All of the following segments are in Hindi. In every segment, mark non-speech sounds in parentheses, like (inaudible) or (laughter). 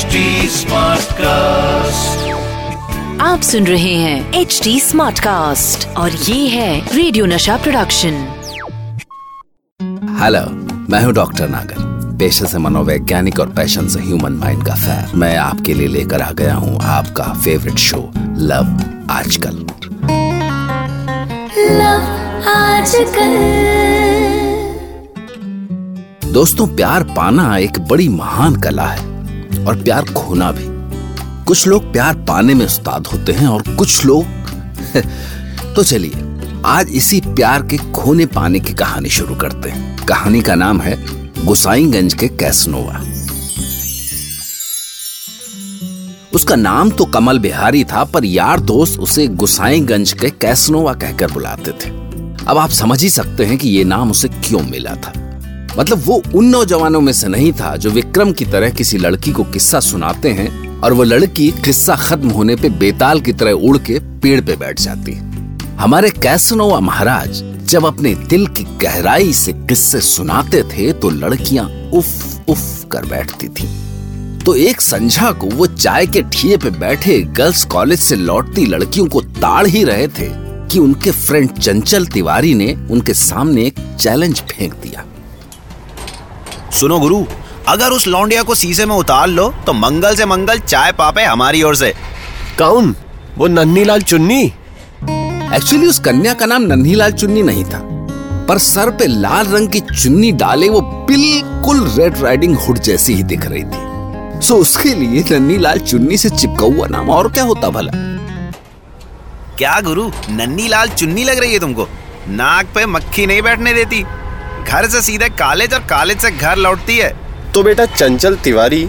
HD कास्ट आप सुन रहे हैं एच डी स्मार्ट कास्ट और ये है रेडियो नशा प्रोडक्शन हेलो मैं हूँ डॉक्टर नागर पेशे से मनोवैज्ञानिक और पैशन से ह्यूमन माइंड का फ़ैन मैं आपके लिए लेकर आ गया हूँ आपका favourite show love Aajkal love Aajkal दोस्तों प्यार पाना एक बड़ी महान कला है। और प्यार खोना भी। कुछ लोग प्यार पाने में उस्ताद होते हैं और कुछ लोग (laughs) तो चलिए, आज इसी प्यार के खोने पाने की कहानी शुरू करते हैं। कहानी का नाम है गुसाईगंज के कैसनोवा। उसका नाम तो कमल बिहारी था, पर यार दोस्त उसे गुसाईगंज के कैसनोवा कहकर बुलाते थे। अब आप समझ ही सकते हैं कि ये नाम उसे क्यों मिला था। मतलब वो उन नौजवानों में से नहीं था जो विक्रम की तरह किसी लड़की को किस्सा सुनाते हैं और वो लड़की किस्सा खत्म होने पे बेताल की तरह उड़ के पेड़ पे बैठ जाती हमारे कैसनोवा महाराज जब अपने दिल की गहराई से किस्से सुनाते थे तो लड़कियाँ उफ उफ कर बैठती थी। तो एक संझा को वो चाय के ठिए पे बैठे गर्ल्स कॉलेज से लौटती लड़कियों को ताड़ ही रहे थे कि उनके फ्रेंड चंचल तिवारी ने उनके सामने एक चैलेंज फेंक दिया। सुनो गुरु अगर उस लौंडिया को शीशे में उतार लो तो मंगल से मंगल चाय पापे हमारी ओर से। कौन? वो नन्ही लाल चुन्नी? एक्चुअली उस कन्या का नाम नन्हीलाल चुन्नी नहीं था। पर सर पे लाल रंग की चुन्नी डाले वो बिल्कुल रेड राइडिंग हुड जैसी ही दिख रही थी। सो उसके लिए नन्ही लाल चुन्नी से चिपका हुआ नाम और क्या होता भला? क्या गुरु नन्नी लाल चुन्नी लग रही है तुमको? नाक पे मक्खी नहीं बैठने देती। घर से सीधे कॉलेज और कॉलेज से घर लौटती है। तो बेटा चंचल तिवारी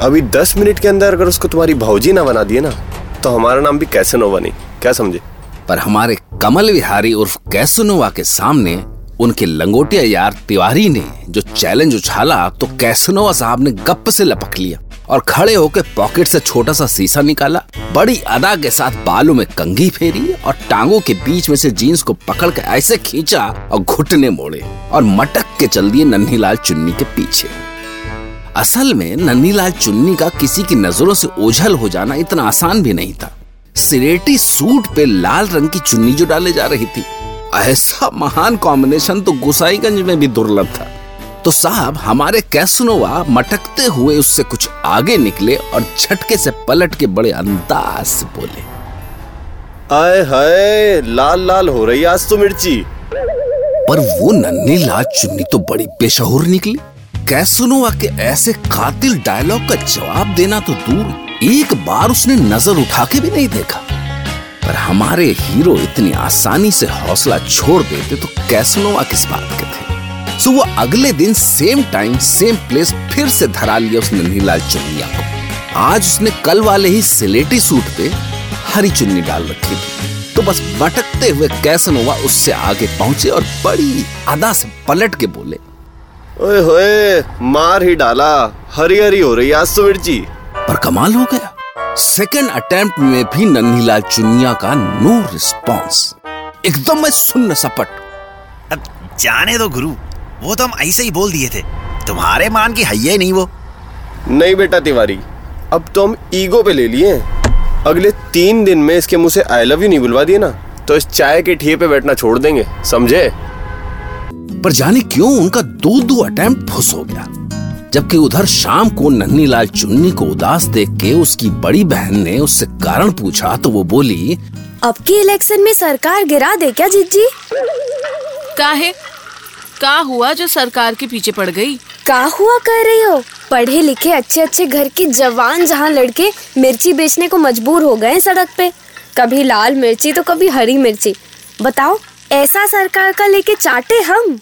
अभी दस मिनट के अंदर अगर उसको तुम्हारी भौजी ना बना दिए ना तो हमारा नाम भी कैसे नोवा नहीं? क्या समझे? पर हमारे कमल विहारी उर्फ़ कैसनोवा के सामने उनके लंगोटिया यार तिवारी ने जो चैलेंज उछाला तो कैसनोवा साहब ने गप से लपक लिया। और खड़े होकर पॉकेट से छोटा सा शीशा निकाला। बड़ी अदा के साथ बालों में कंघी फेरी और टांगों के बीच में से जीन्स को पकड़ के ऐसे खींचा और घुटने मोड़े और मटक के चल दिए नन्हीलाल चुन्नी के पीछे। असल में नन्हीलाल चुन्नी का किसी की नज़रों से ओझल हो जाना इतना आसान भी नहीं था। सिरेटी सूट पे लाल रंग की चुन्नी जो डाले जा रही थी। ऐसा महान कॉम्बिनेशन तो गुसाईगंज में भी दुर्लभ था। तो साहब हमारे कैसनोवा मटकते हुए उससे कुछ आगे निकले और झटके से पलट के बड़े अंदाज से बोले आए हाय लाल लाल हो रही आज तो मिर्ची। पर वो नन्ही लाल चुन्नी तो बड़ी बेशहुर निकली। कैसनोवा के ऐसे कातिल डायलॉग का जवाब देना तो दूर एक बार उसने नज़र उठा के भी नहीं देखा। पर हमारे हीरो इतनी आसानी से हौसला छोड़ देते तो कैसनोवा किस बात के सो वो अगले दिन सेम टाइम सेम प्लेस फिर से धरा लिया उस नन्हीलाल चुन्निया को। आज उसने कल वाले ही सिलेटी सूट पे हरी चुन्नी डाल रखी थी। तो बस भटकते हुए कैसनोवा उससे आगे पहुँचे और बड़ी अदा से पलट के बोले ओए होए मार ही डाला हरी हरी हो रही आज तो मिर्ची पर कमाल हो गया। सेकेंड अटेम्प्ट में भी नन्हीलाल चुनिया का नो रिस्पॉन्स एकदम मैं सुन्न सपट। अब जाने दो गुरु। वो तो हम ऐसे ही बोल दिए थे। तुम्हारे मान की हैये नहीं वो। नहीं बेटा तिवारी अब तो हम ईगो पे ले लिए अगले तीन दिन में इसके मुँह से आई लव यू नहीं बुलवा दिए ना तो इस चाय के ठिए पे बैठना छोड़ देंगे समझे? पर जाने क्यों उनका दो दो अटेम्प्ट फुस हो गया? जबकि उधर शाम को नन्हीलाल चुन्नी को उदास देख के उसकी बड़ी बहन ने उससे कारण पूछा तो वो बोली अब की इलेक्शन में सरकार गिरा दे क्या जीजी काहे? का हुआ जो सरकार के पीछे पड़ गई? का हुआ कह रही हो? पढ़े लिखे अच्छे अच्छे घर के जवान जहाँ लड़के मिर्ची बेचने को मजबूर हो गए सड़क पे। कभी लाल मिर्ची तो कभी हरी मिर्ची। बताओ, ऐसा सरकार का लेके चाटे हम?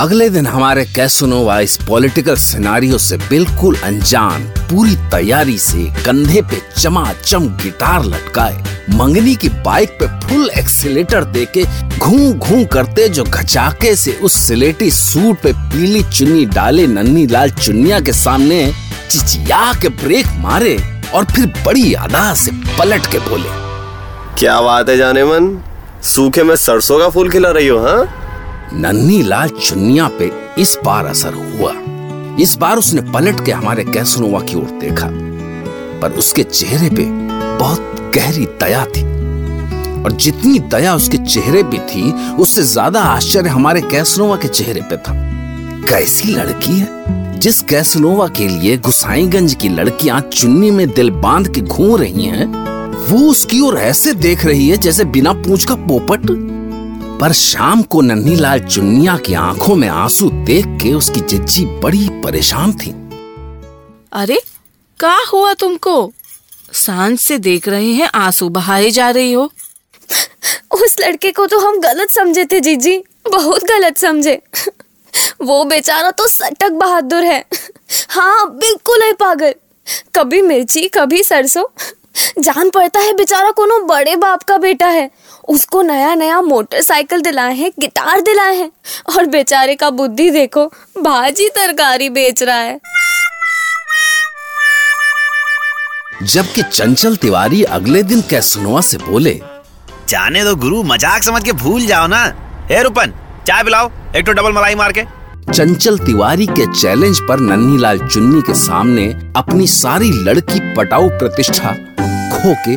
अगले दिन हमारे कैसुनोवा इस पॉलिटिकल सिनारियो से बिल्कुल अनजान, पूरी तैयारी से कंधे पे चमाचम गिटार लटकाए, मंगनी की बाइक पे फुल एक्सीलेटर देके घूं घूं करते जो घचाके से उस सिलेटी सूट पे पीली चुन्नी डाले नन्ही लाल चुनिया के सामने चिचिया के ब्रेक मारे और फिर बड़ी अदा से पलट के बोले, क्या बात है जाने मन सूखे में सरसों का फूल खिला रही हो हाँ? नन्ही लाल चुन्निया पे इस बार असर हुआ। इस बार उसने पलट के हमारे कैसनोवा की ओर देखा, पर उसके चेहरे पे बहुत गहरी दया थी। और जितनी दया उसके चेहरे पे थी, उससे ज़्यादा आश्चर्य हमारे कैसनोवा के चेहरे पे था। कैसी लड़की है, जिस कैसनोवा के लिए गुसाईगंज की लड़कियाँ चुन्नी में दिल बाँध के घूम रही हैं, वो उसकी ओर ऐसे देख रही है जैसे बिना पूछ का पोपट। पर शाम को नन्ही लाल चुन्निया की आँखों में आँसू देख के उसकी जिज्जी बड़ी परेशान थी। अरे का हुआ तुमको? साँझ से देख रहे हैं आँसू बहाए जा रही हो। उस लड़के को तो हम गलत समझे थे जीजी। बहुत गलत समझे। वो बेचारा तो सटक बहादुर है। हाँ बिल्कुल है पागल। कभी मिर्ची कभी सरसों। जान पड़ता है बेचारा कोनो बड़े बाप का बेटा है। उसको नया नया मोटरसाइकिल दिलाए हैं गिटार दिलाए हैं। और बेचारे का बुद्धि देखो भाजी तरकारी बेच रहा है। जबकि चंचल तिवारी अगले दिन कैसनोवा से बोले जाने दो गुरु मज़ाक समझ के भूल जाओ ना। हे रूपन चाय पिलाओ एक तो डबल मलाई मार के। चंचल तिवारी के चैलेंज पर नन्हीलाल चुन्नी के सामने अपनी सारी लड़की पटाऊ प्रतिष्ठा खो के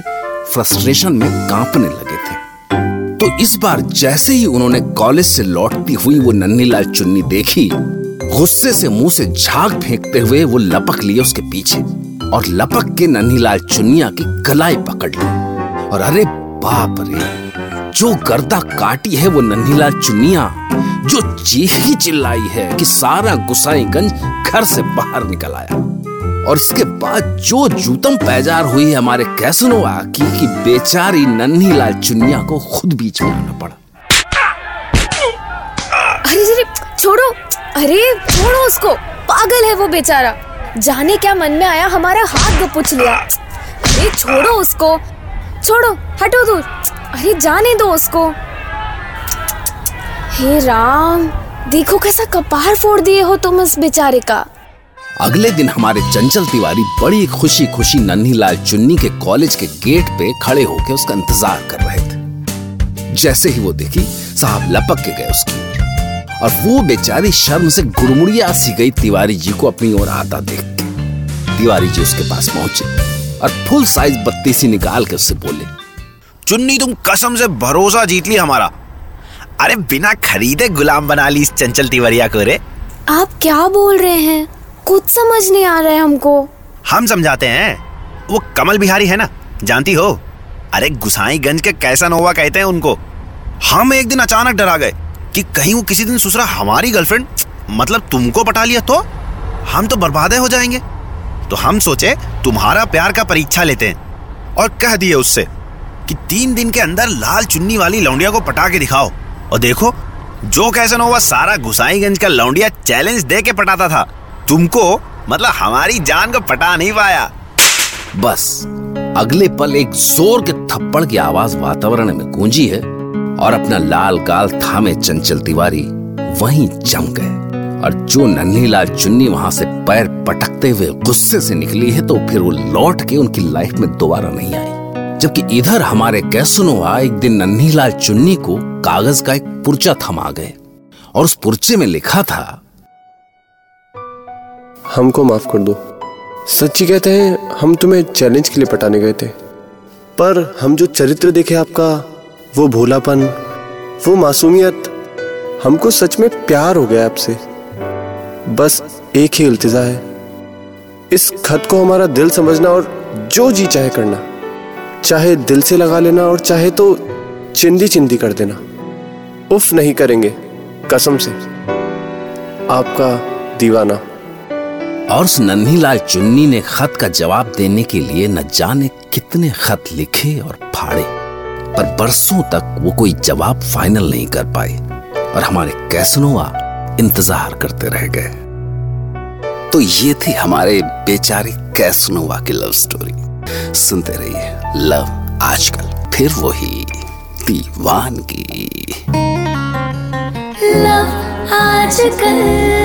फ्रस्ट्रेशन में कांपने लगे थे। तो इस बार जैसे ही उन्होंने कॉलेज से लौटती हुई वो नन्हीलाल चुन्नी देखी, गुस्से से मुँह से झाग फेंकते हुए वो लपक लिए उसके पीछे और लपक के नन्हीलाल चुनिया की कलाई पकड़ ली। और अरे बाप रे, जो गर्दा काटी है वो नन्हीलाल चुनिया जो चीखी चिल्लाई है कि सारा गुसाईगंज घर से बाहर निकल आया। और इसके बाद जो जूतम पैजार हुई है हमारे कैसनोवा की कि बेचारी नन्ही लाल चुनिया को खुद बीच में आना पड़ा। अरे अरे छोड़ो। अरे, छोड़ो उसको। पागल है वो बेचारा। जाने क्या मन में आया, हमारा हाथ गपुच लिया। अरे, छोड़ो उसको। छोड़ो, हटो दूर। अरे, जाने दो उसको। हे राम, देखो कैसा कपार फोड़ दिए हो तुम इस बेचारे का। अगले दिन हमारे चंचल तिवारी बड़ी खुशी खुशी नन्ही लाल चुन्नी के कॉलेज के गेट पे खड़े होकर उसका इंतज़ार कर रहे थे। जैसे ही वो देखी, साहब लपक के गए उसकी। और वो बेचारी शर्म से गुड़मुड़िया सी गई तिवारी जी को अपनी ओर आता देख के। तिवारी जी उसके पास पहुँचे और फुल साइज़ बत्तीसी निकाल के उससे बोले, चुन्नी, तुम कसम से भरोसा जीत ली हमारा। अरे बिना खरीदे गुलाम बना ली इस चंचल तिवरिया को रे। आप क्या बोल रहे हैं? कुछ समझ नहीं आ रहा है हमको। हम समझाते हैं। वो कमल बिहारी है ना? जानती हो? अरे गुसाईगंज के कैसा नोवा कहते हैं उनको। हम एक दिन अचानक डरा गए कि कहीं वो किसी दिन सुसरा हमारी गर्लफ्रेंड मतलब तुमको पटा लिया तो? हम तो बर्बादे हो जाएँगे। तो हम सोचे तुम्हारा प्यार का परीक्षा लेते हैं और कह दिए उससे कि तीन दिन के अंदर लाल चुन्नी वाली लौंडिया को पटा के दिखाओ। और देखो, जो कैसे नोवा सारा गुसाईगंज का लौंडिया चैलेंज दे के पटाता था। तुमको मतलब हमारी जान को पटा नहीं पाया। बस, अगले पल एक ज़ोर के थप्पड़ की आवाज़ वातावरण में गूंजी है और अपना लाल गाल थामे चंचल तिवारी वहीं जम गए। और जो नन्ही लाल चुन्नी वहाँ से पैर पटकते हुए गुस्से से निकली है तो फिर वो लौट के उनकी लाइफ में दोबारा नहीं आई। जबकि इधर हमारे कैसुनोवा एक दिन नन्ही लाल चुन्नी को कागज़ का एक पुर्चा थमा गए। और उस पुर्चे में लिखा था हमको माफ़ कर दो। सच्ची कहते हैं, हम तुम्हें चैलेंज के लिए पटाने गए थे। पर हम जो चरित्र देखे आपका, वो भोलापन, वो मासूमियत, हमको सच में प्यार हो गया आपसे। बस एक ही इल्तिजा है। इस खत को हमारा दिल समझना और जो जी चाहे करना। चाहे दिल से लगा लेना और चाहे तो चिंदी चिंदी कर देना। उफ नहीं करेंगे, कसम से। आपका दीवाना। और उस नन्ही लाल चुन्नी ने खत का जवाब देने के लिए न जाने कितने खत लिखे और फाड़े। पर बरसों तक वो कोई जवाब फाइनल नहीं कर पाए और हमारे कैसनोवा इंतज़ार करते रह गए। तो ये थी हमारे बेचारे कैसनोवा की लव स्टोरी सुनते रहिए लव आजकल, फिर वही दीवानगी। लव आजकल।